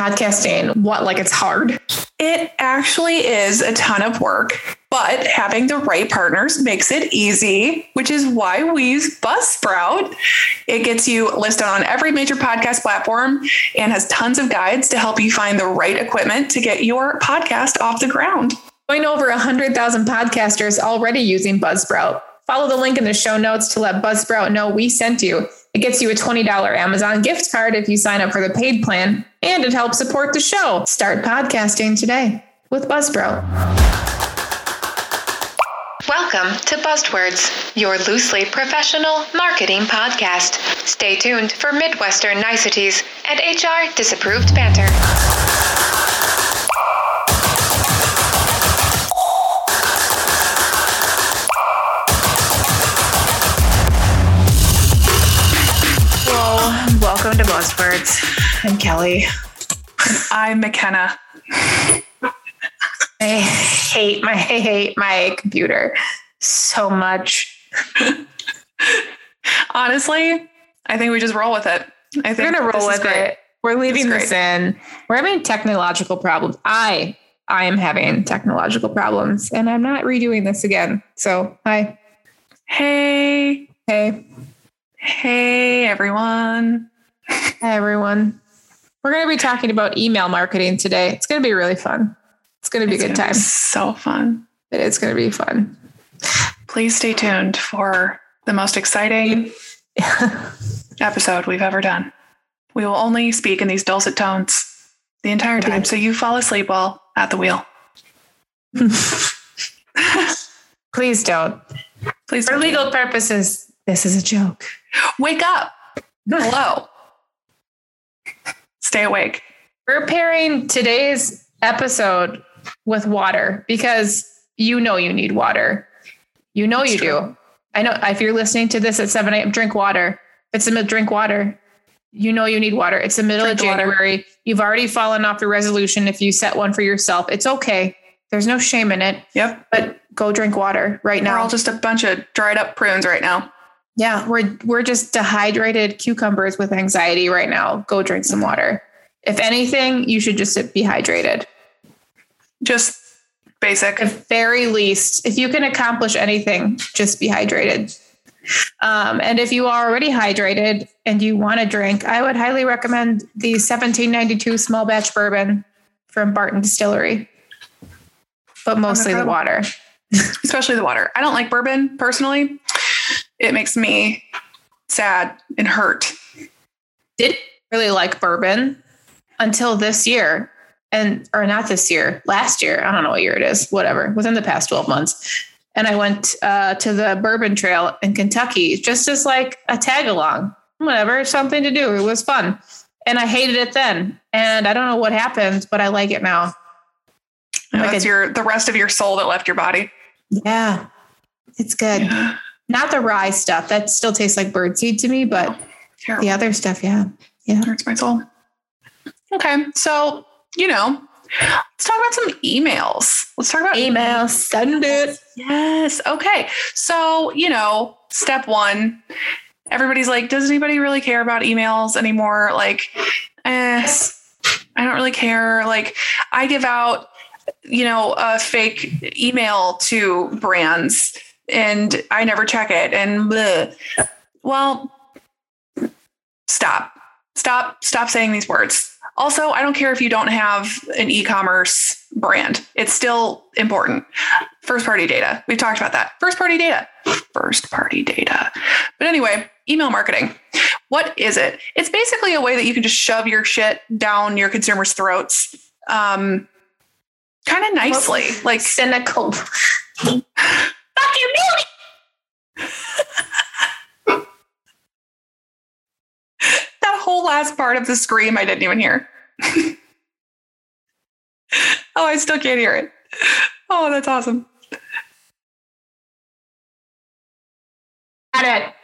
podcasting what like it's hard. It actually is a ton of work, but having the right partners makes it easy, which is why we use Buzzsprout. It gets you listed on every major podcast platform and has tons of guides to help you find the right equipment to get your podcast off the ground. Join over 100,000 podcasters already using Buzzsprout. Follow the link in the show notes to let Buzzsprout know we sent you. It gets you a $20 Amazon gift card if you sign up for the paid plan, and it helps support the show. Start podcasting today with Buzzsprout. Welcome to Buzzwords, your loosely professional marketing podcast. Stay tuned for Midwestern niceties and HR disapproved banter. Buzzwords. I'm Kelly. I'm McKenna. I hate my I hate my computer so much. Honestly, I think we just roll with it. I think We're gonna roll with great. it. We're leaving This this in. We're having technological problems. I I am having technological problems, and I'm not redoing this again. So hi, Hey, hey, hey, everyone. Hi everyone. We're gonna be talking about email marketing today. It's gonna be really fun. It's gonna be It's a good time. so fun. It is gonna be fun. Please stay tuned for the most exciting episode we've ever done. We will only speak in these dulcet tones the entire time, so you fall asleep while at the wheel. Please don't. Please For don't. legal purposes, this is a joke. wake up. Hello. Stay awake. We're pairing today's episode with water because you know you need water. You know That's you true. do. I know if you're listening to this at 7 a.m., drink water. It's a drink water. You know you need water. It's the middle Drink of water. January. You've already fallen off your resolution if you set one for yourself. It's okay. There's no shame in it, Yep. but go drink water right now. We're all just a bunch of dried up prunes right now. Yeah, we're we're just dehydrated cucumbers with anxiety right now. Go drink some water. If anything, you should just be hydrated. Just basic. at very least, if you can accomplish anything, just be hydrated. Um, and if you are already hydrated and you want to drink, I would highly recommend the 1792 small batch bourbon from Barton Distillery, but mostly the water. especially the water. I don't like bourbon personally. It makes me sad and hurt. Didn't really like bourbon until this year, and or not this year, last year. I don't know what year it is. Whatever, within the past 12 months. And I went uh, to the Bourbon Trail in Kentucky just as like a tag along, whatever, something to do. It was fun. And I hated it then. And I don't know what happened, but I like it now. And Like that's a- your the rest of your soul that left your body. Yeah, it's good. Yeah. Not the rye stuff. That still tastes like birdseed to me, but Terrible. the other stuff, yeah. Yeah. Hurts my soul. Okay, so you know, let's talk about some emails. Let's talk about emails. send it. Yes. Okay. So, you know, step one, everybody's like, does anybody really care about emails anymore? Like, eh, I don't really care. Like, I give out, you know, a fake email to brands and I never check it. And bleh. well, stop, stop, stop saying these words. Also, I don't care if you don't have an e commerce brand, it's still important. First party data. We've talked about that. First party data. First party data. But anyway, email marketing. What is it? It's basically a way that you can just shove your shit down your consumers' throats um, kind of nicely. Like, cynical. Fuck you, that whole last part of the scream I didn't even hear. oh, I still can't hear it. Oh, that's awesome. Got it.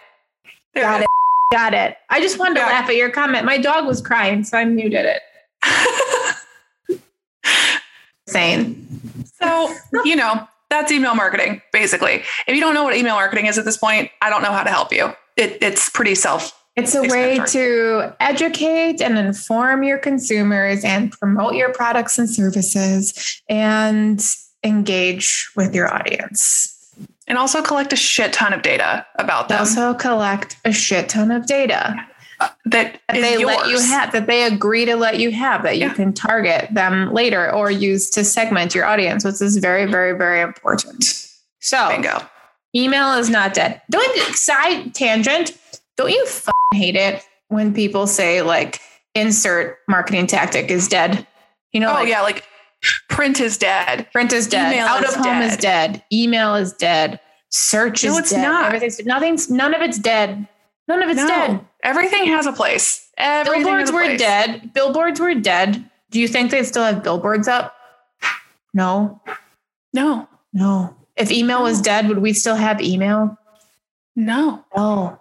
There Got it it. Got it. I just wanted to laugh at your comment. My dog was crying, so I muted it. Saying. so, you know, that's email marketing, basically. If you don't know what email marketing is at this point, I don't know how to help you. It, it's pretty self It's a way to educate and inform your consumers and promote your products and services and engage with your audience. And also collect a shit ton of data about them. Also collect a shit ton of data that, they yours. let you have, that they agree to let you have, that you Yeah. can target them later or use to segment your audience, which is very, very, very important. So Bingo. email is not dead. Don't side tangent. Don't you hate it when people say like insert marketing tactic is dead? You know, Oh like yeah, like print is dead. print is dead, Email out is of home is dead. dead, email is dead, search No, is it's dead. not. Everything's nothing's none of it's dead. None of it's no, dead. Everything has a place. Everything Billboards were dead. Billboards were dead. Do you think they still have billboards up? No, No, no. If email was dead, would we still have email? no. No.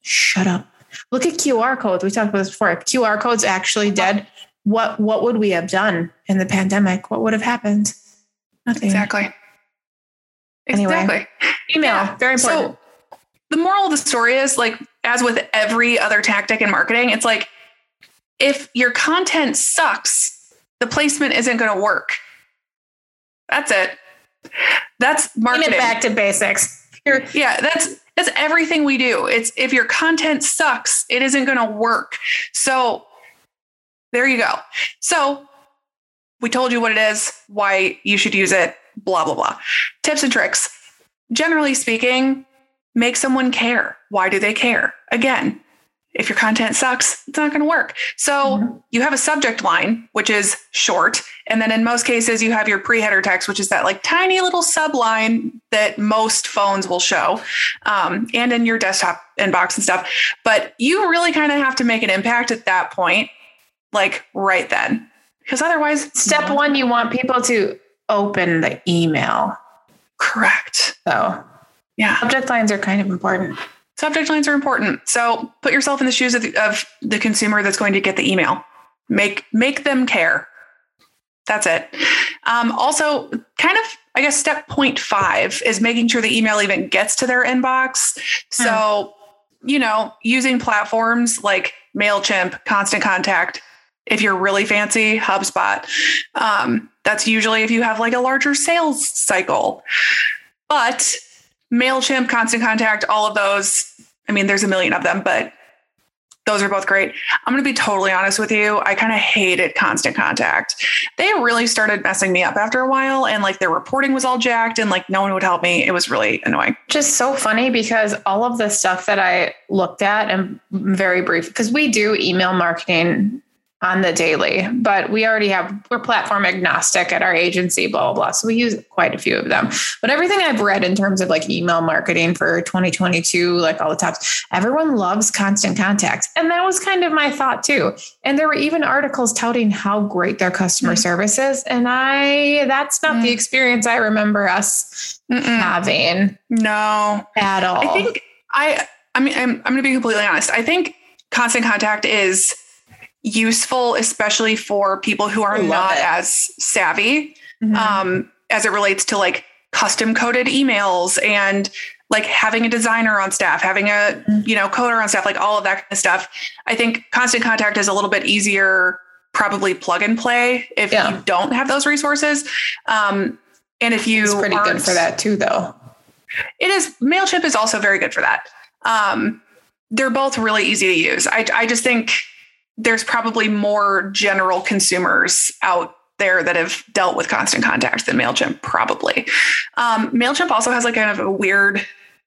Shut up. Look at QR codes. We talked about this before. If QR codes actually dead, what what would we have done in the pandemic? What would have happened? Nothing. Exactly. Anyway. Exactly. Email, Yeah. very important. So the moral of the story is like, as with every other tactic in marketing, it's like if your content sucks, the placement isn't going to work. That's it. That's marketing. it back to basics. Here, Yeah, that's that's everything we do. It's if your content sucks, it isn't going to work. So there you go. So we told you what it is, why you should use it, blah blah blah. Tips and tricks. Generally speaking, make someone care. Why do they care? Again, if your content sucks, it's not going to work. So Mhm. you have a subject line, which is short. And then in most cases, you have your pre header text, which is that like tiny little subline that most phones will show um, and in your desktop inbox and stuff. But you really kind of have to make an impact at that point, like right then. Because otherwise, step one, you want people to open the email. Correct. So Yeah. subject lines are kind of important. Subject lines are important. So put yourself in the shoes of the, of the consumer that's going to get the email. Make make them care. That's it. Um, also, kind of, I guess, step point five is making sure the email even gets to their inbox. So, you know, using platforms like MailChimp, Constant Contact, if you're really fancy, HubSpot. Um, that's usually if you have like a larger sales cycle. But MailChimp, Constant Contact, all of those. I mean, there's a million of them, but those are both great. I'm going to be totally honest with you. I kind of hated Constant Contact. They really started messing me up after a while, and like their reporting was all jacked, and like no one would help me. It was really annoying. Just so funny because all of the stuff that I looked at and very brief because we do email marketing on the daily, but we already have we're platform agnostic at our agency, blah blah blah. So we use quite a few of them. But everything I've read in terms of like email marketing for 2022, like all the tops, everyone loves constant contact. And that was kind of my thought too. And there were even articles touting how great their customer Mm. service is. And I that's not the Mm. experience I remember us Mm-mm. having No, at all. I think I. I mean, I'm, I'm going to be completely honest. I think Constant Contact is useful, especially for people who are not it. as savvy. Mhm. um, as it relates to like custom coded emails and like having a designer on staff, having a Mhm. you know coder on staff, like all of that kind of stuff. I think Constant Contact is a little bit easier, probably plug and play if Yeah. you don't have those resources. Um, and if you it's pretty good for that too, though. it is Mailchimp is also very good for that. Um, they're both really easy to use. I, I just think there's probably more general consumers out there that have dealt with constant contact than Mailchimp probably. Um, Mailchimp also has like kind of a weird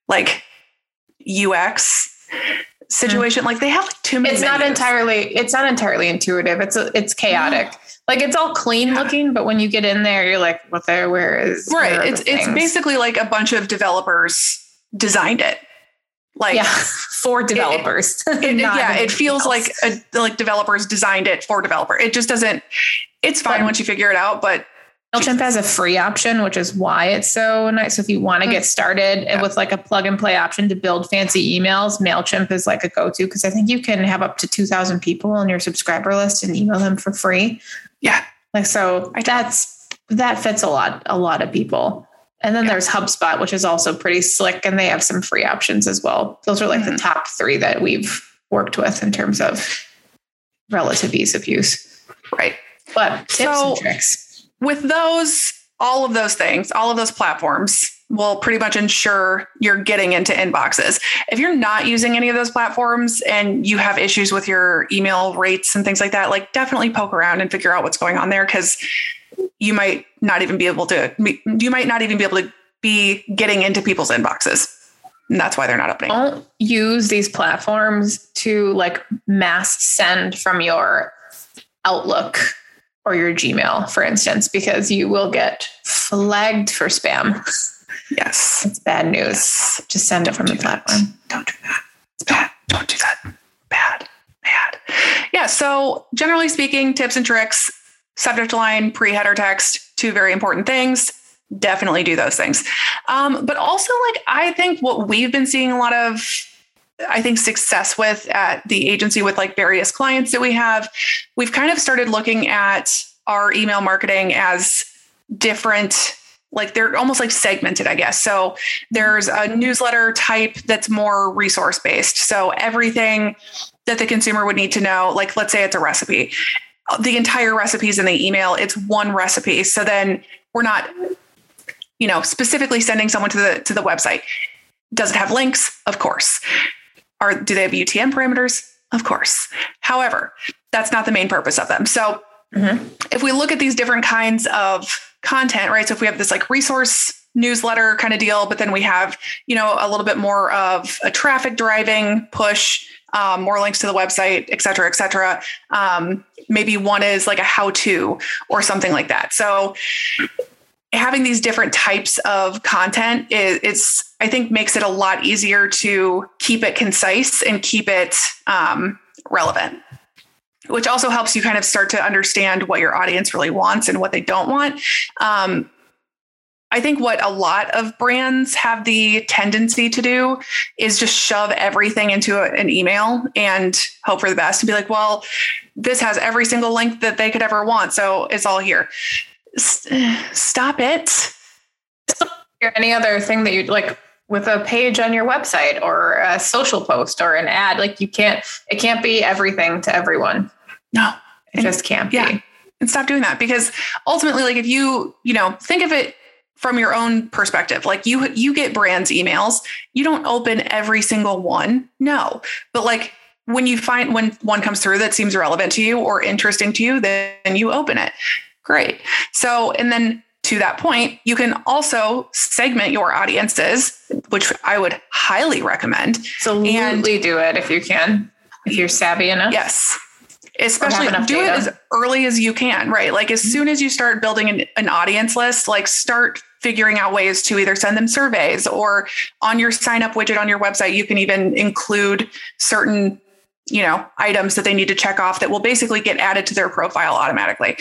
like UX situation. Like they have like too many. It's not entirely. It's not entirely intuitive. It's it's chaotic. Like it's all clean Yeah. looking, but when you get in there, you're like, "What there? Where is right. where It's it's basically like a bunch of developers designed it. Like yeah for developers. it, not yeah, it feels else. like a, like developers designed it for developer. It just doesn't. It's fine But- once you figure it out, but Mailchimp has a free option, which is why it's so nice. So if you want to hmm. get started. Yeah. with like a plug and play option to build fancy emails, Mailchimp is like a go to because I think you can have up to two thousand people on your subscriber list and email them for free. yeah, Like so that's that fits a lot a lot of people. And then Yeah. there's HubSpot, which is also pretty slick, and they have some free options as well. Those are like the Mhm. top three that we've worked with in terms of relative ease of use. Right. But tips So- and tricks. with those all of those things all of those platforms will pretty much ensure you're getting into inboxes if you're not using any of those platforms and you have issues with your email rates and things like that like definitely poke around and figure out what's going on there because you might not even be able to you might not even be able to be getting into people's inboxes and that's why they're not opening Don't use these platforms to like mass send from your Outlook or your Gmail, for instance, because you will get flagged for spam. yes It's bad news. Just send it from the do that. platform. Don't do that. It's bad. Don't do that. Bad. Bad. Yeah. So, generally speaking, tips and tricks, subject line, pre header text, two very important things. Definitely do those things. Um, but also, like, I think what we've been seeing a lot of, I think, success with at the agency with like various clients that we have, we've kind of started looking at our email marketing as different like they're almost like segmented i guess so there's a newsletter type that's more resource based so everything that the consumer would need to know like let's say it's a recipe the entire recipes in the email. It's one recipe. So then we're not you know specifically sending someone to the to the website. Does it have links? Of course. Are do they have utm parameters? Of course. However that's not the main purpose of them. So Mhm. if we look at these different kinds of content, right? So if we have this like resource newsletter kind of deal, but then we have, you know, a little bit more of a traffic driving push, um, more links to the website, et cetera, et cetera. Um, maybe one is like a how to or something like that. So having these different types of content is it's I think makes it a lot easier to keep it concise and keep it um, relevant which also helps you kind of start to understand what your audience really wants and what they don't want. Um, I think what a lot of brands have the tendency to do is just shove everything into a- an email and hope for the best and be like, well, this has every single link that they could ever want. So it's all here. S- Stop it. Any other thing that you'd like with a page on your website or a social post or an ad, like you can't, it can't be everything to everyone. No. It And- just can't yeah. be. and stop doing that because ultimately like if you you know think of it from your own perspective. Like you you get brands emails. You don't open every single one. No. But like when you find when one comes through that seems relevant to you or interesting to you then you open it. Great. So and then to that point you can also segment your audiences which i would highly recommend. Absolutely do it if you can, if you're savvy enough. Yes. Especially do it as early as you can, right? Like as mm-hmm. soon as you start building an, an audience list, like start figuring out ways to either send them surveys or on your sign up widget on your website, you can even include certain, you know, items that they need to check off that will basically get added to their profile automatically.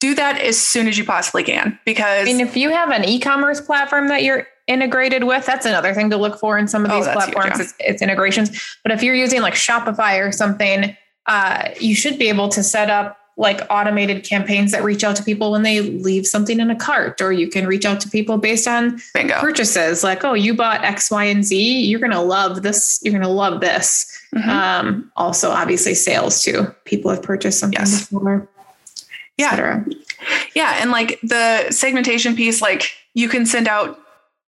Do that as soon as you possibly can because I mean, if you have an e-commerce platform that you're integrated with, that's another thing to look for in some of Oh, these huge, platforms. yeah. it's, it's integrations. But if you're using like Shopify or something, uh, you should be able to set up like automated campaigns that reach out to people when they leave something in a cart, or you can reach out to people based on bingo. purchases. Like, oh, you bought X, Y, and Z. You're gonna love this. You're gonna love this. Mhm. Um, also, obviously, sales too. People have purchased something Yes. before. et Yeah. cetera. Yeah, and like the segmentation piece, like you can send out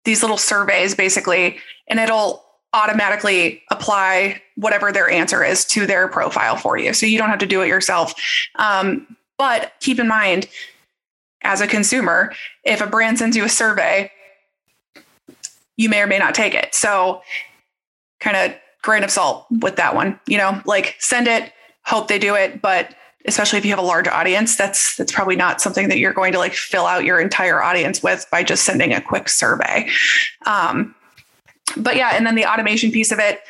these little surveys basically, and it'll automatically apply whatever their answer is to their profile for you. So you don't have to do it yourself. Um, but keep in mind, as a consumer, if a brand sends you a survey, you may or may not take it. So kind of grain of salt with that one, you know, like send it, hope they do it, but especially if you have a large audience, that's that's probably not something that you're going to like fill out your entire audience with by just sending a quick survey. Um, but yeah, and then the automation piece of it,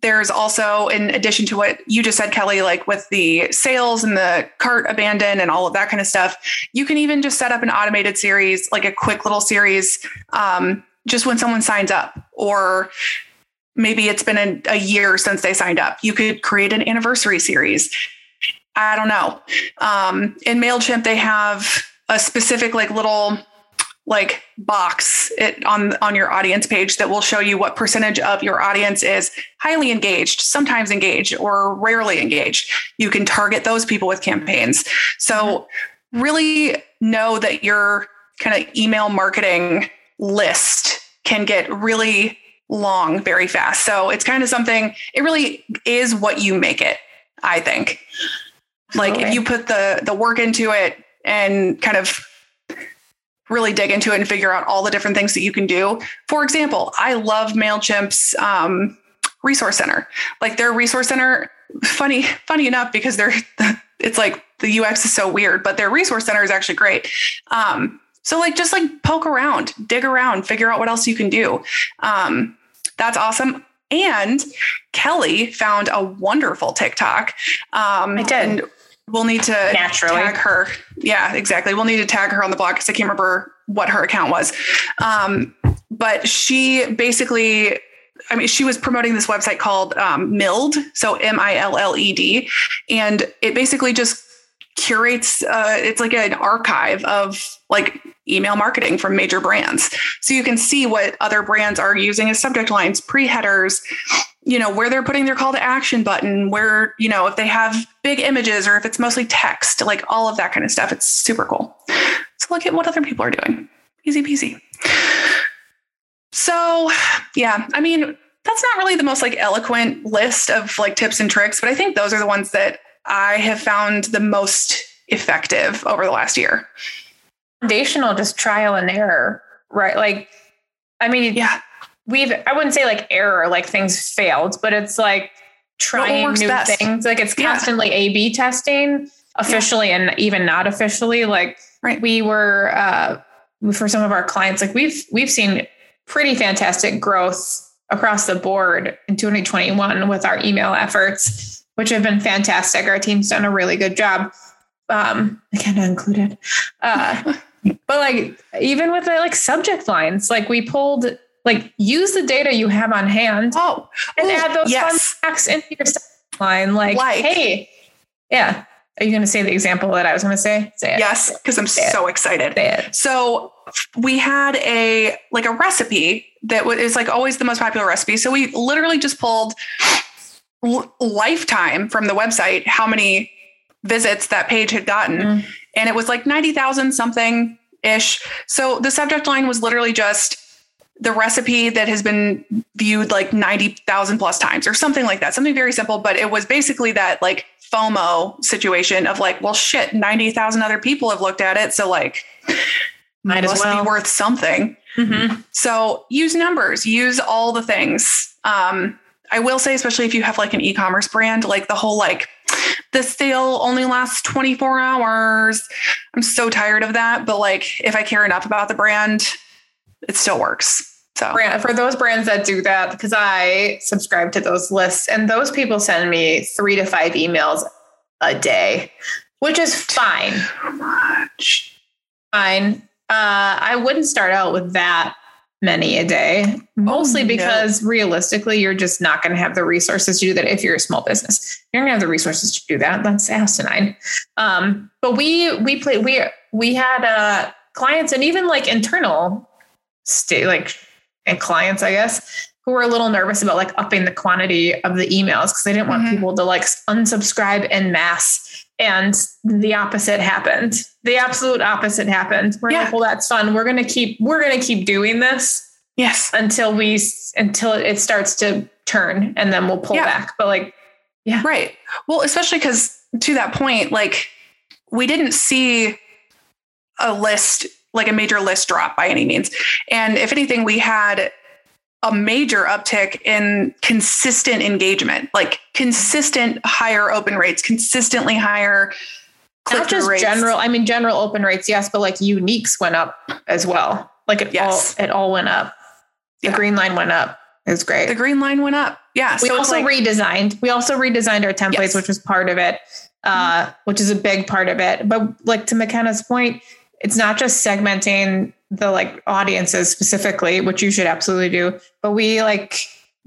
there's also in addition to what you just said, Kelly, like with the sales and the cart abandon and all of that kind of stuff, you can even just set up an automated series, like a quick little series, um, just when someone signs up or maybe it's been a, a year since they signed up. You could create an anniversary series. I don't know. Um, in MailChimp, they have a specific like little like box it on on your audience page that will show you what percentage of your audience is highly engaged, sometimes engaged, or rarely engaged. You can target those people with campaigns. So mm-hmm. really know that your kind of email marketing list can get really long very fast. So it's kind of something, it really is what you make it, I think. Like if you put the the work into it and kind of really dig into it and figure out all the different things that you can do. For example, I love MailChimp's um, resource center. Like their resource center, funny, funny enough, because they're it's like the UX is so weird, but their resource center is actually great. Um, so like just like poke around, dig around, figure out what else you can do. Um, that's awesome. And Kelly found a wonderful TikTok. Um, I did. We'll need to Naturally. tag her. Yeah, exactly. We'll need to tag her on the blog because I can't remember what her account was. Um, but she basically, I mean, she was promoting this website called um, Milled, so M I L L E D, and it basically just curates. Uh, it's like an archive of like email marketing from major brands, so you can see what other brands are using as subject lines, pre headers, you know where they're putting their call to action button where you know if they have big images or if it's mostly text like all of that kind of stuff. It's super cool. So look at what other people are doing. Easy peasy. So yeah i mean that's not really the most like eloquent list of like tips and tricks but i think those are the ones that i have found the most effective over the last year. Foundational, just trial and error, right? Like, I mean, yeah we've I wouldn't say like error, like things failed, but it's like trying new best? things. Like it's Yeah. constantly A B testing, officially and even not officially. Like Right. we were uh for some of our clients, like we've we've seen pretty fantastic growth across the board in 2021 with our email efforts, which have been fantastic. Our team's done a really good job. Um, McKenna included. Uh, but like even with the like subject lines, like we pulled like use the data you have on hand oh and Ooh, add those yes. fun facts into your subject line. Like, Like- hey, yeah. Are you going to say the example that I was going to say? Say it. yes because i'm Say it. so excited Say it. So we had a like a recipe that was like always the most popular recipe. So we literally just pulled l- lifetime from the website how many visits that page had gotten, Mm. and it was like ninety thousand something ish. So the subject line was literally just the recipe that has been viewed like 90,000 plus times or something like that. Something very simple, but it was basically that like FOMO situation of like, well, shit, 90,000 other people have looked at it. So like, Might as must well. be worth something. Mhm. So use numbers, use all the things. Um, I will say, especially if you have like an e-commerce brand, like the whole like the sale only lasts 24 hours. I'm so tired of that. But like if I care enough about the brand, it still works. So Brand, for those brands that do that, because I subscribe to those lists, and those people send me three to five emails a day, which is fine. so much. Fine. Uh, I wouldn't start out with that many a day, mostly no. because realistically, you're just not going to have the resources to do that if you're a small business. You're going to have the resources to do that. That's asinine. Um, but we we play we we had uh, clients and even like internal state like and clients, I guess, who were a little nervous about like upping the quantity of the emails because they didn't want Mhm. people to like unsubscribe en masse. And the opposite happened. The absolute opposite happened. We're Yeah. like, well, that's fun. We're gonna keep we're gonna keep doing this Yes. until we until it starts to turn, and then we'll pull Yeah. back. But like, yeah. Right. Well, especially because to that point, like we didn't see a list, like a major list drop by any means. And if anything, we had a major uptick in consistent engagement, like consistent higher open rates, consistently higher click not just rates. general. I mean, general open rates, yes, but like uniques went up as well. Like it Yes. all it all went up. The Yeah. green line went up. It was great. The green line went up. Yeah. we so also like, redesigned. We also redesigned our templates, Yes. Mm-hmm. which was part of it, uh, which is a big part of it. But like to McKenna's point, it's not just segmenting the like audiences specifically, which you should absolutely do. But we like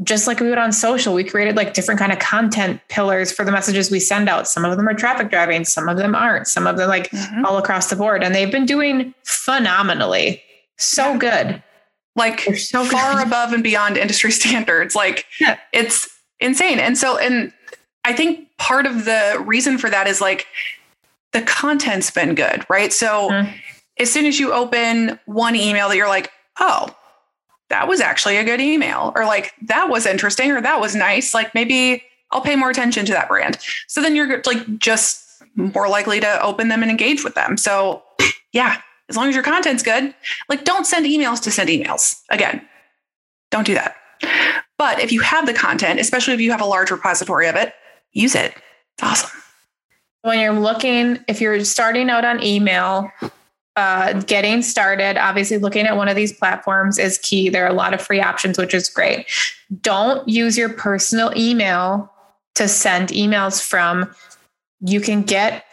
just like we would on social, we created like different kind of content pillars for the messages we send out. Some of them are traffic driving, some of them aren't. Some of them like Mhm. all across the board, and they've been doing phenomenally so good. like They're so far good. above and beyond industry standards. Like Yeah. it's insane. And so, and I think part of the reason for that is like the content's been good, right? So Mhm. as soon as you open one email that you're like, oh, that was actually a good email, or like that was interesting, or that was nice, like maybe I'll pay more attention to that brand. So then you're like just more likely to open them and engage with them. So yeah, as long as your content's good, like don't send emails to send emails. Again, don't do that. But if you have the content, especially if you have a large repository of it, use it. It's awesome. When you're looking if you're starting out on email uh, getting started obviously looking at one of these platforms is key. There are a lot of free options which is great. Don't use your personal email to send emails from. You can get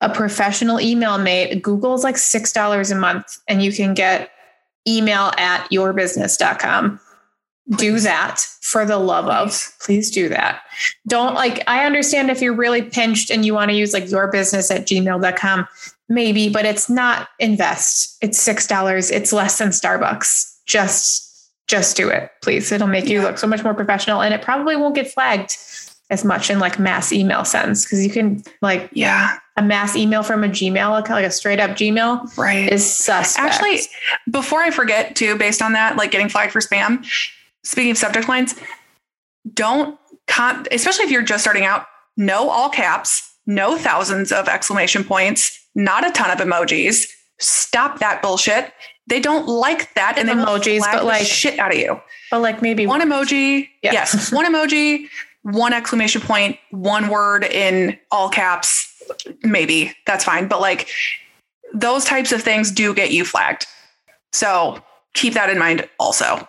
a professional email made is like six dollars a month and you can get email at yourbusiness.com do that for the love of please. do that. Don't like i understand if you're really pinched and you want to use like your business at gmail.com maybe but it's not invest. It's six dollars. It's less than starbucks. Just just do it please. It'll make you look so much more professional and it probably won't get flagged as much in like mass email sends because you can like Yeah, a mass email from a gmail account like a straight up gmail right. is suspect. Actually, before I forget, too, based on that, like getting flagged for spam, speaking of subject lines, don't, con- especially if you're just starting out, no all caps, no thousands of exclamation points, not a ton of emojis. Stop that bullshit. They don't like that, and they Emojis, but like- shit out of you. but like maybe One emoji, Yeah. yes, one emoji, one exclamation point, one word in all caps. Maybe that's fine, but like those types of things do get you flagged. So keep that in mind also.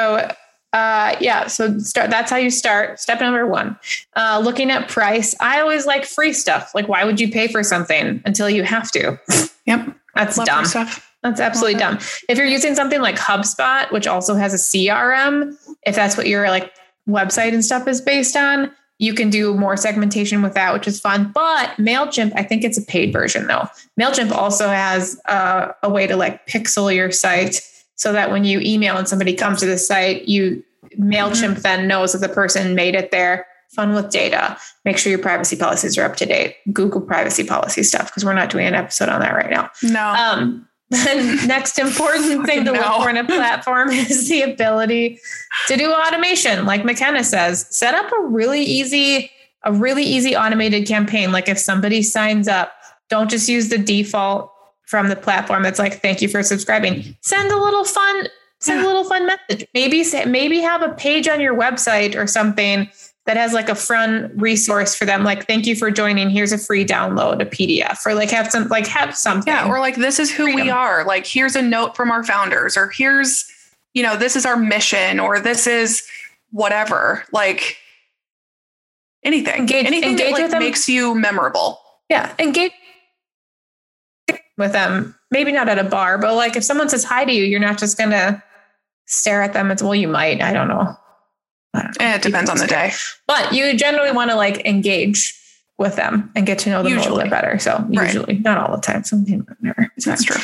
So, uh, yeah, so start. That's how you start. Step number one, uh, looking at price. I always like free stuff. Like, why would you pay for something until you have to? Yep. That's Love dumb. stuff. That's absolutely dumb. If you're using something like HubSpot, which also has a CRM, if that's what your like website and stuff is based on, you can do more segmentation with that, which is fun. But Mailchimp, I think it's a paid version though. Mailchimp also has uh, a way to like pixel your site so that when you email and somebody comes to the site, you Mailchimp then knows that the person made it there. Fun with data. Make sure your privacy policies are up to date. Google privacy policy stuff because we're not doing an episode on that right now. No. Um, the next important thing to look no. for in a platform is the ability to do automation. Like McKenna says, set up a really easy, a really easy automated campaign. Like if somebody signs up, don't just use the default from the platform that's like, thank you for subscribing. Send a little fun, send a little fun message. Maybe say, maybe have a page on your website or something that has like a fun resource for them. Like, thank you for joining. Here's a free download, a PDF, or like have some like have something. yeah. Or like, this is who we are. Like, here's a note from our founders, or here's, you know, this is our mission, or this is whatever. Like, anything. Engage- anything engage that like, makes you memorable. Yeah, engage with them. Maybe not at a bar, but like if someone says hi to you, you're not just gonna stare at them. It's well, you might. I don't know. I don't know. It depends on the day. But you generally want to like engage with them and get to know them a little bit better. So Right. usually, not all the time. Something never. That's true.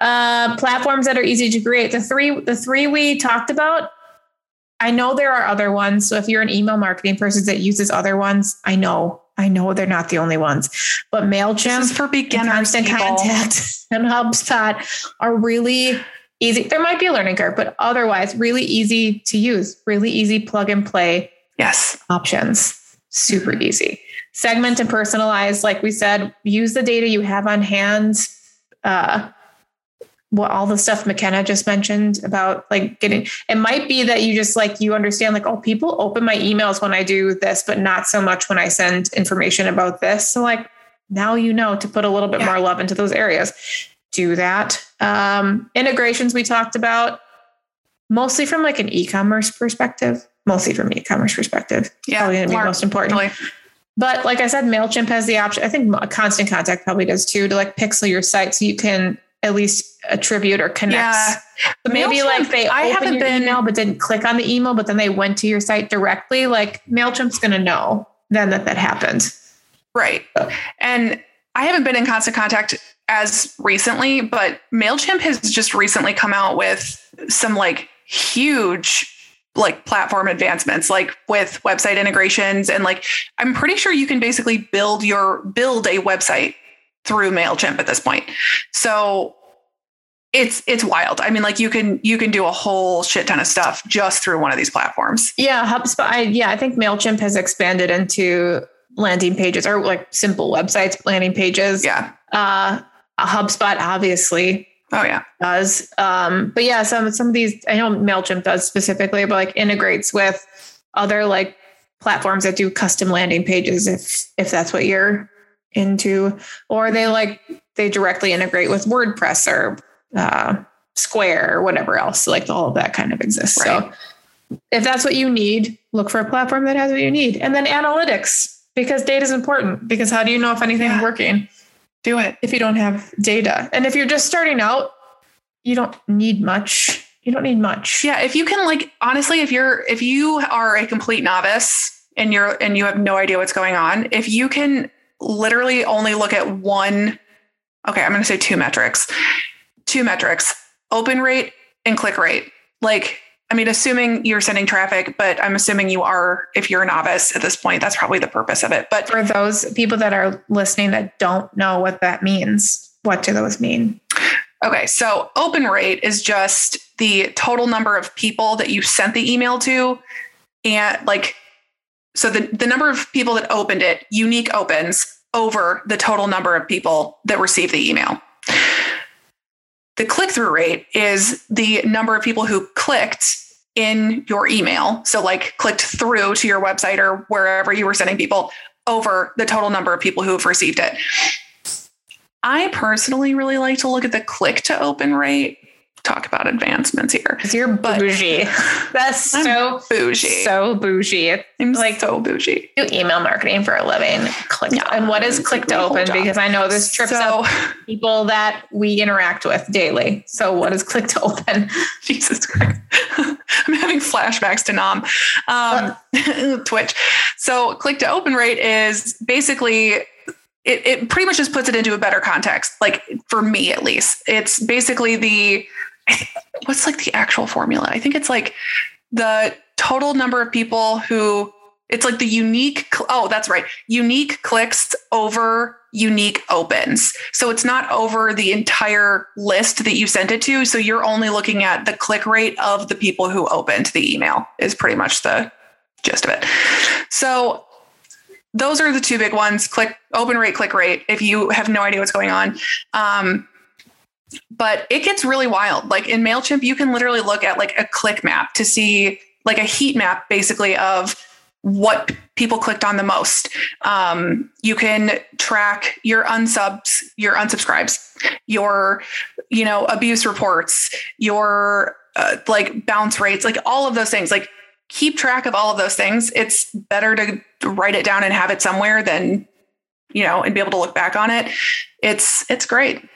Uh, platforms that are easy to create. The three, the three we talked about. I know there are other ones. So if you're an email marketing person that uses other ones, I know, I know they're not the only ones. But Mailchimp, for and beginners. constant people. contact and HubSpot are really easy. There might be a learning curve, but otherwise, really easy to use, really easy plug and play Yes. options. Super easy. Segment and personalize, like we said, use the data you have on hand. Uh, what all the stuff McKenna just mentioned about like getting it might be that you just like you understand like oh people open my emails when I do this but not so much when I send information about this so like now you know to put a little bit Yeah. more love into those areas do that um integrations we talked about mostly from like an e-commerce perspective mostly from e-commerce perspective Yeah. probably to be most important but like I said, MailChimp has the option. I think Constant Contact probably does too to like pixel your site so you can at least attribute or connects. Yeah. But maybe MailChimp, like they I opened haven't been- email but didn't click on the email, but then they went to your site directly. Like MailChimp's going to know then that that happened. Right. And I haven't been in constant contact as recently, but MailChimp has just recently come out with some like huge like platform advancements like with website integrations and like I'm pretty sure you can basically build your build a website through MailChimp at this point. So it's it's wild. I mean, like you can you can do a whole shit ton of stuff just through one of these platforms. Yeah, HubSpot. I, yeah, I think Mailchimp has expanded into landing pages or like simple websites, landing pages. Yeah. Uh, HubSpot obviously Oh yeah. does. Um, but yeah, some some of these I know Mailchimp does specifically, but like integrates with other like platforms that do custom landing pages if if that's what you're into, or they like they directly integrate with WordPress or uh, Square or whatever else. So like all of that kind of exists. Right. So if that's what you need, look for a platform that has what you need, and then analytics because data is important. Because how do you know if anything's Yeah. working? Do it. if you don't have data. And if you're just starting out, you don't need much. You don't need much. Yeah, if you can like honestly, if you're if you are a complete novice and you're and you have no idea what's going on, if you can literally only look at one okay, I'm going to say two metrics. Two metrics, open rate and click rate. Like I mean, assuming you're sending traffic, but I'm assuming you are if you're a novice at this point, that's probably the purpose of it. But For those people that are listening that don't know what that means, what do those mean? Okay, so open rate is just the total number of people that you sent the email to, and like, so the, the number of people that opened it, unique opens, over the total number of people that received the email. The click through rate is the number of people who clicked in your email. So, like, clicked through to your website or wherever you were sending people over the total number of people who have received it. I personally really like to look at the click to open rate. Talk about advancements here. Because you're But- bougie. That's so bougie. so bougie. I'm like- like so bougie. Do email marketing for a living. Click Yeah, and what is click to open? Because I know this trips up people that we interact with daily. So what is click to open? Jesus Christ. I'm having flashbacks to Nom. Um, Twitch. So click to open rate is basically it, it pretty much just puts it into a better context. Like for me at least. It's basically the what's like the actual formula? I think it's like the total number of people who it's like the unique oh that's right. Unique clicks over unique opens. So it's not over the entire list that you sent it to. So you're only looking at the click rate of the people who opened the email is pretty much the gist of it. So those are the two big ones. Click open rate click rate if you have no idea what's going on. Um, but it gets really wild like in mailchimp you can literally look at like a click map to see like a heat map basically of what people clicked on the most. Um, you can track your unsubs, your unsubscribes, your, you know, abuse reports, your uh, like bounce rates, like all of those things. Like keep track of all of those things. It's better to write it down and have it somewhere than, you know, and be able to look back on it. It's it's great.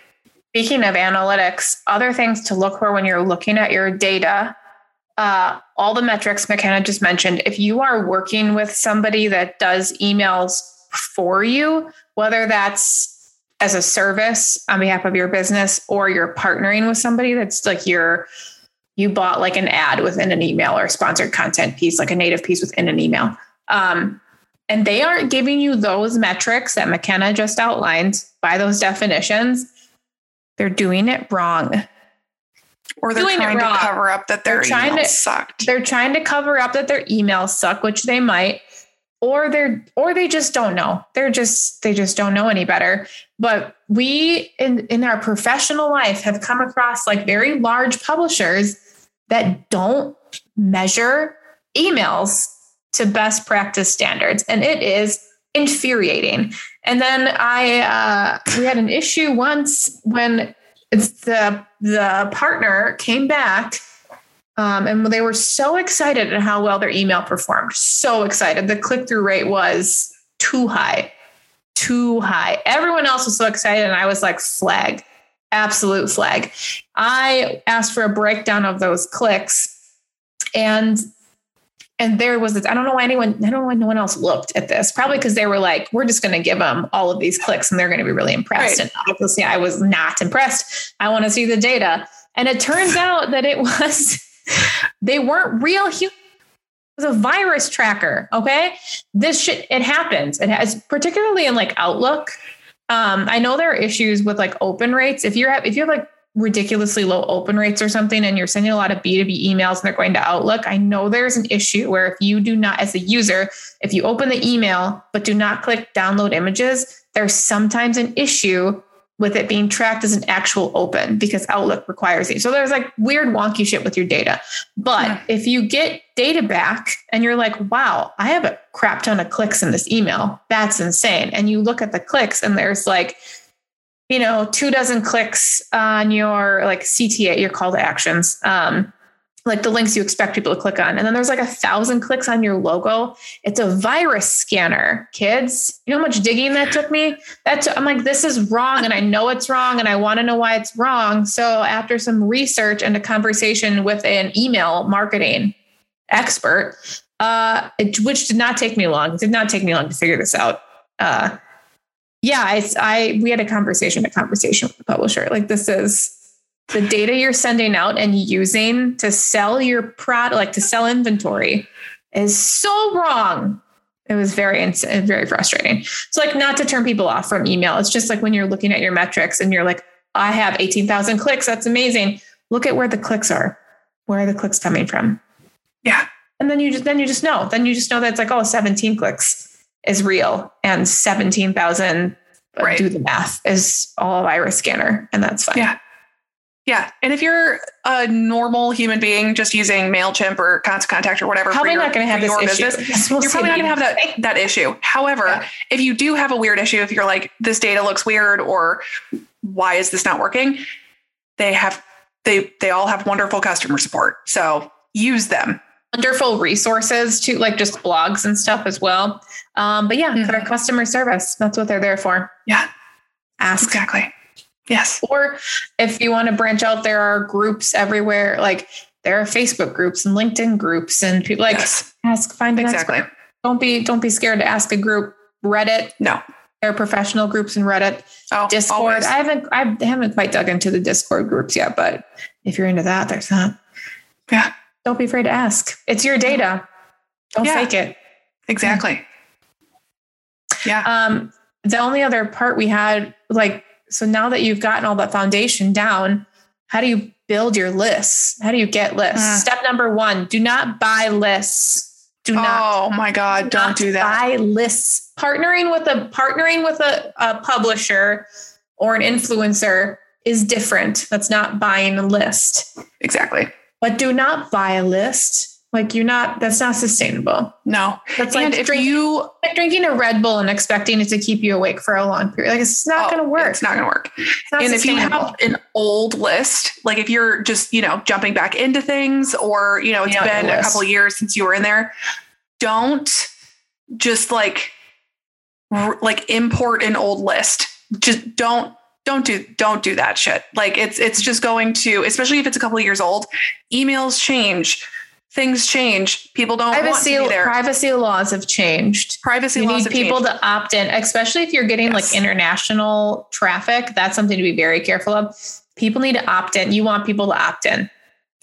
Speaking of analytics, other things to look for when you're looking at your data, uh, all the metrics McKenna just mentioned. If you are working with somebody that does emails for you, whether that's as a service on behalf of your business or you're partnering with somebody that's like your you bought like an ad within an email or sponsored content piece, like a native piece within an email. Um, and they aren't giving you those metrics that McKenna just outlined by those definitions, they're doing it wrong. Or they're Doing trying to cover up that their They're trying to- sucked. They're trying to cover up that their emails suck, which they might, or they're or they just don't know. They're just they just don't know any better. But we in in our professional life have come across like very large publishers that don't measure emails to best practice standards, and it is infuriating. And then I uh, we had an issue once when the the partner came back um, and they were so excited at how well their email performed. So excited. The click through rate was too high, too high. Everyone else was so excited. And I was like, flag, absolute flag. I asked for a breakdown of those clicks and and there was this, I don't know why anyone, I don't know why no one else looked at this. Probably because they were like, we're just going to give them all of these clicks and they're going to be really impressed. Right. And obviously, I was not impressed. I want to see the data. And it turns out that it was, they weren't real humans. It was a virus tracker. Okay. This shit, it happens. It has, particularly in like Outlook. Um, I know there are issues with like open rates. If you're, if you have like ridiculously low open rates or something and you're sending a lot of B2B emails and they're going to Outlook, I know there's an issue where if you do not, as a user, if you open the email but do not click download images, there's sometimes an issue with it being tracked as an actual open because Outlook requires it. So there's like weird wonky shit with your data. But Yeah. if you get data back and you're like, wow, I have a crap ton of clicks in this email, that's insane. And you look at the clicks and there's like, you know, two dozen clicks on your like CTA, your call to actions, um, like the links you expect people to click on. And then there's like a thousand clicks on your logo. It's a virus scanner, kids. You know how much digging that took me? That's I'm like, this is wrong, and I know it's wrong, and I want to know why it's wrong. So after some research and a conversation with an email marketing expert, uh, it, which did not take me long. It did not take me long to figure this out. Uh, yeah, I, I we had a conversation, a conversation with the publisher. Like this is the data you're sending out and using to sell your product, like to sell inventory, is so wrong. It was very very frustrating. So like not to turn people off from email. It's just like when you're looking at your metrics and you're like, I have 18,000 clicks. That's amazing. Look at where the clicks are. Where are the clicks coming from? Yeah. And then you just then you just know. Then you just know that it's like, oh, 17 clicks is real and 17,000 uh, Right. do the math is all virus scanner and that's fine. Yeah. Yeah. And if you're a normal human being just using MailChimp or Constant Contact or whatever, Probably your, not going to have this your issue. business, Yes, we'll you're probably not going to have that, that issue. However, Yeah. if you do have a weird issue, if you're like, this data looks weird or why is this not working? They have, they, they all have wonderful customer support. So use them. Wonderful resources to like just blogs and stuff as well. Um, but yeah, Mhm. for customer service, that's what they're there for. Yeah, Ask. exactly. Yes. Or if you want to branch out, there are groups everywhere. Like there are Facebook groups and LinkedIn groups, and people like yes. ask, find an Exactly. expert. Don't be don't be scared to ask a group. Reddit, No. there are professional groups in Reddit. Oh, Discord. always. I haven't I haven't quite dug into the Discord groups yet, but if you're into that, there's that. Yeah. Don't be afraid to ask. It's your data. Don't Yeah. fake it. Exactly. Yeah. Um, the only other part we had, like, so now that you've gotten all that foundation down, how do you build your lists? How do you get lists? Mm. Step number one: do not buy lists. Do not oh my God. Don't not do that. Buy lists. Partnering with a partnering with a, a publisher or an influencer is different. That's not buying a list. Exactly. But do not buy a list. Like you're not. That's not sustainable. No. That's and like if drinking, you like drinking a Red Bull and expecting it to keep you awake for a long period. Like it's not oh, going to work. It's not going to work. And if you have an old list, like if you're just, you know, jumping back into things or, you know, it's Yeah, been a couple of years since you were in there, don't just like r- like import an old list. Just don't don't do don't do that shit. Like it's it's just going to, especially if it's a couple of years old, emails change, things change. People don't want privacy to be there. privacy laws have changed. Privacy laws. You laws need have people changed. to opt in, especially if you're getting Yes. like international traffic. That's something to be very careful of. People need to opt in. You want people to opt in.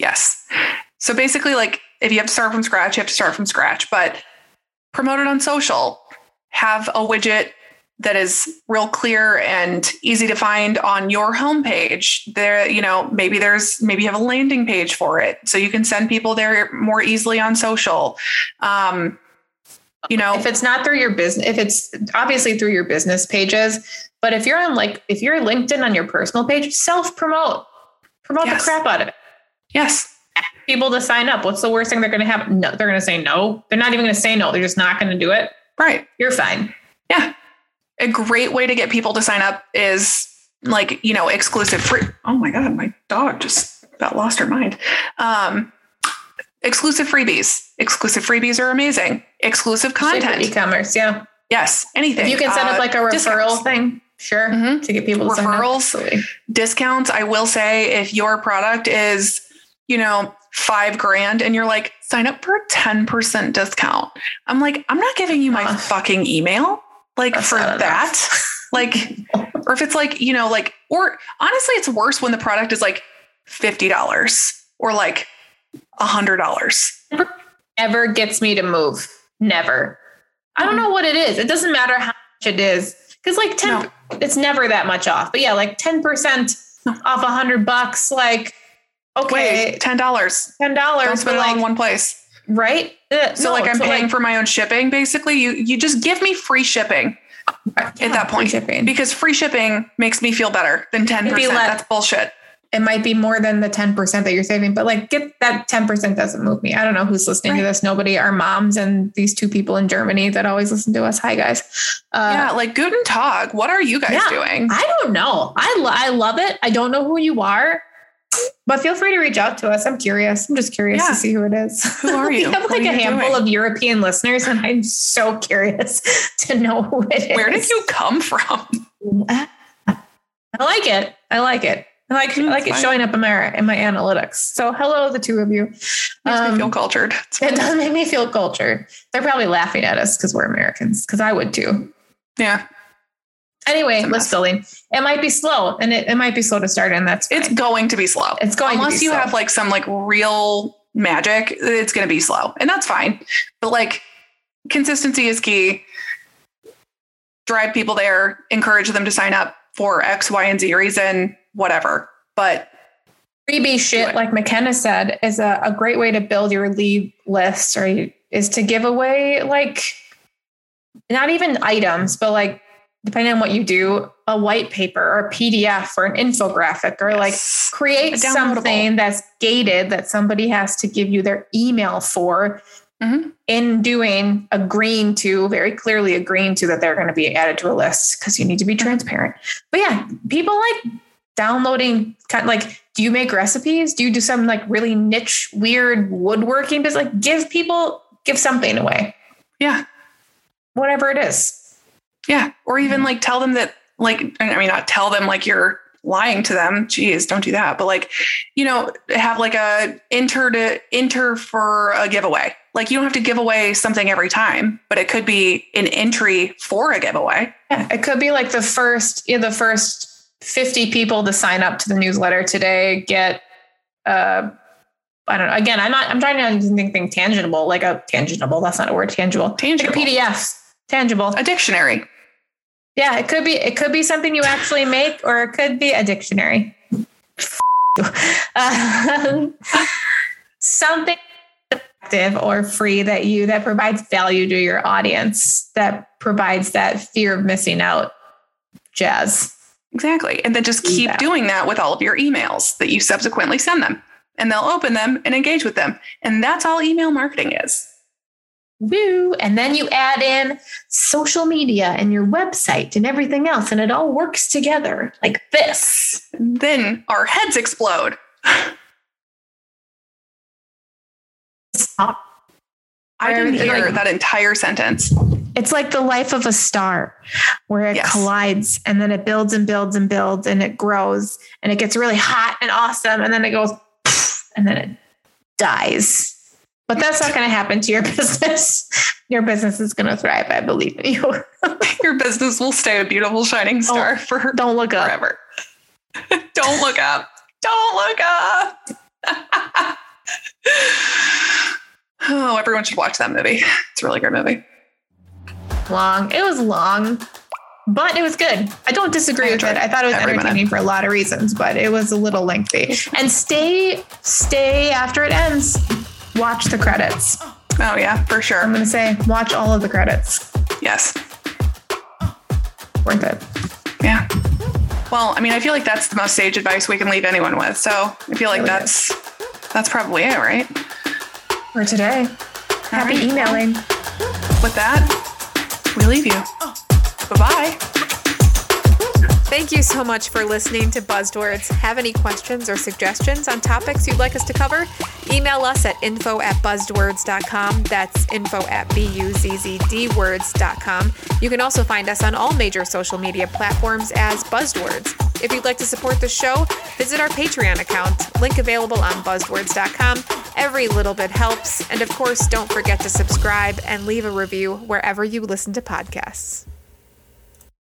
Yes. So basically, like if you have to start from scratch, you have to start from scratch, but promote it on social. Have a widget that is real clear and easy to find on your homepage. There, you know, maybe there's maybe you have a landing page for it. So you can send people there more easily on social. Um, you know, If it's not through your business, if it's obviously through your business pages, but if you're on like if you're LinkedIn on your personal page, self promote, promote Yes. the crap out of it. yes. People to sign up. What's the worst thing they're going to have? No, they're going to say no. They're not even going to say no. They're just not going to do it. Right. You're fine. Yeah. A great way to get people to sign up is like, you know, exclusive free. Oh my God, my dog just about lost her mind. Um, exclusive freebies. Exclusive freebies are amazing. Exclusive content. e-commerce. Yeah. Yes. Anything. If you can set Uh, up like a referral discounts. thing, sure, Mhm. to get people to sign up. Referrals. Absolutely. discounts. I will say if your product is you know, five grand and you're like, sign up for a 10% discount. I'm like, I'm not giving you my Uh, fucking email like that's for that. like, or if it's like, you know, like, or honestly, it's worse when the product is like $50 or like $100. ever gets me to move. Never. I don't mm-hmm. know what it is. It doesn't matter how much it is. Because like 10 it's never that much off. But yeah, like 10% off a hundred bucks, like okay, Wait, $10. ten Don't dollars, spend but it all in like one place. Right? Uh, So no, like I'm so, paying for my own shipping basically. You you just give me free shipping at that point. shipping. because free shipping makes me feel better than 10%. Maybe let- That's bullshit. It might be more than the 10% that you're saving, but like get that 10% doesn't move me. I don't know who's listening to this. Nobody, our moms and these two people in Germany that always listen to us. Hi guys. Uh, yeah, like Guten Tag. What are you guys Yeah. doing? I don't know. I, lo- I love it. I don't know who you are, but feel free to reach out to us. I'm curious. I'm just curious Yeah. to see who it is. Who are you? we have like a handful doing? of European listeners, and I'm so curious to know who it is. Where did you come from? I like it. I like it. I like I like it fine. showing up in my in my analytics. So hello, the two of you. Makes Um, me feel cultured. It does make me feel cultured. They're probably laughing at us because we're Americans. Because I would too. Yeah, Anyway, It's list building. It might be slow, and it, it might be slow to start, and that's it's going to be slow. It's going to unless you slow. have like some like real magic. It's going to be slow, and that's fine. But like consistency is key. Drive people there, encourage them to sign up for X, Y, and Z reason, whatever. But freebie shit, like McKenna said, is a, a great way to build your lead list, or you- is to give away like not even items, but like depending on what you do, a white paper or a PDF or an infographic, or like create something that's gated that somebody has to give you their email for. Mhm. In doing agreeing to very clearly agreeing to that they're going to be added to a list because you need to be transparent. But yeah, people like downloading kind of like do you make recipes? Do you do some like really niche weird woodworking? Just like give people give something away. Yeah, whatever it is yeah, or even like tell them that like I mean not tell them like you're lying to them. Jeez, don't do that. But like you know have like a enter to enter for a giveaway. Like you don't have to give away something every time, but it could be an entry for a giveaway. yeah, it could be like the first yeah, the first 50 people to sign up to the newsletter today get uh I don't know. Again, I'm not. I'm trying to think, think tangible, like a tangible. That's not a word. Tangible. Tangible. Like a PDF. Tangible. A dictionary. Yeah, it could be. It could be something you actually make, or it could be a dictionary. Um, something effective or free that you that provides value to your audience, that provides that fear of missing out. Jazz. Exactly. And then just keep that. doing that with all of your emails that you subsequently send them. And they'll open them and engage with them. And that's all email marketing is. Woo! And then you add in social media and your website and everything else, and it all works together like this. Then our heads explode. Stop. I didn't hear like- that entire sentence. It's like the life of a star where it Yes. collides and then it builds and builds and builds and it grows and it gets really hot and awesome and then it goes and then it dies. But that's not going to happen to your business. Your business is going to thrive. I believe in you. Your business will stay a beautiful shining star for Don't look up. forever. Don't look up. Don't look up. oh, everyone should watch that movie. It's a really good movie. Long. It was long, but it was good. I don't disagree I with it. I thought it was every minute. entertaining for a lot of reasons, but it was a little lengthy. And stay, stay after it ends. Watch the credits. Oh, yeah, for sure. I'm going to say, watch all of the credits. Yes. Worth it. Yeah. Well, I mean, I feel like that's the most sage advice we can leave anyone with. So I feel like Really that's that's probably it, right? For today. Happy right. emailing. With that, we leave you. Bye bye. Thank you so much for listening to Buzzwords. Have any questions or suggestions on topics you'd like us to cover? Email us at info at buzzwords.com. That's info at B-U-Z-Z-D. You can also find us on all major social media platforms as Buzzwords. If you'd like to support the show, visit our Patreon account. Link available on buzzwords.com. Every little bit helps. And of course, don't forget to subscribe and leave a review wherever you listen to podcasts.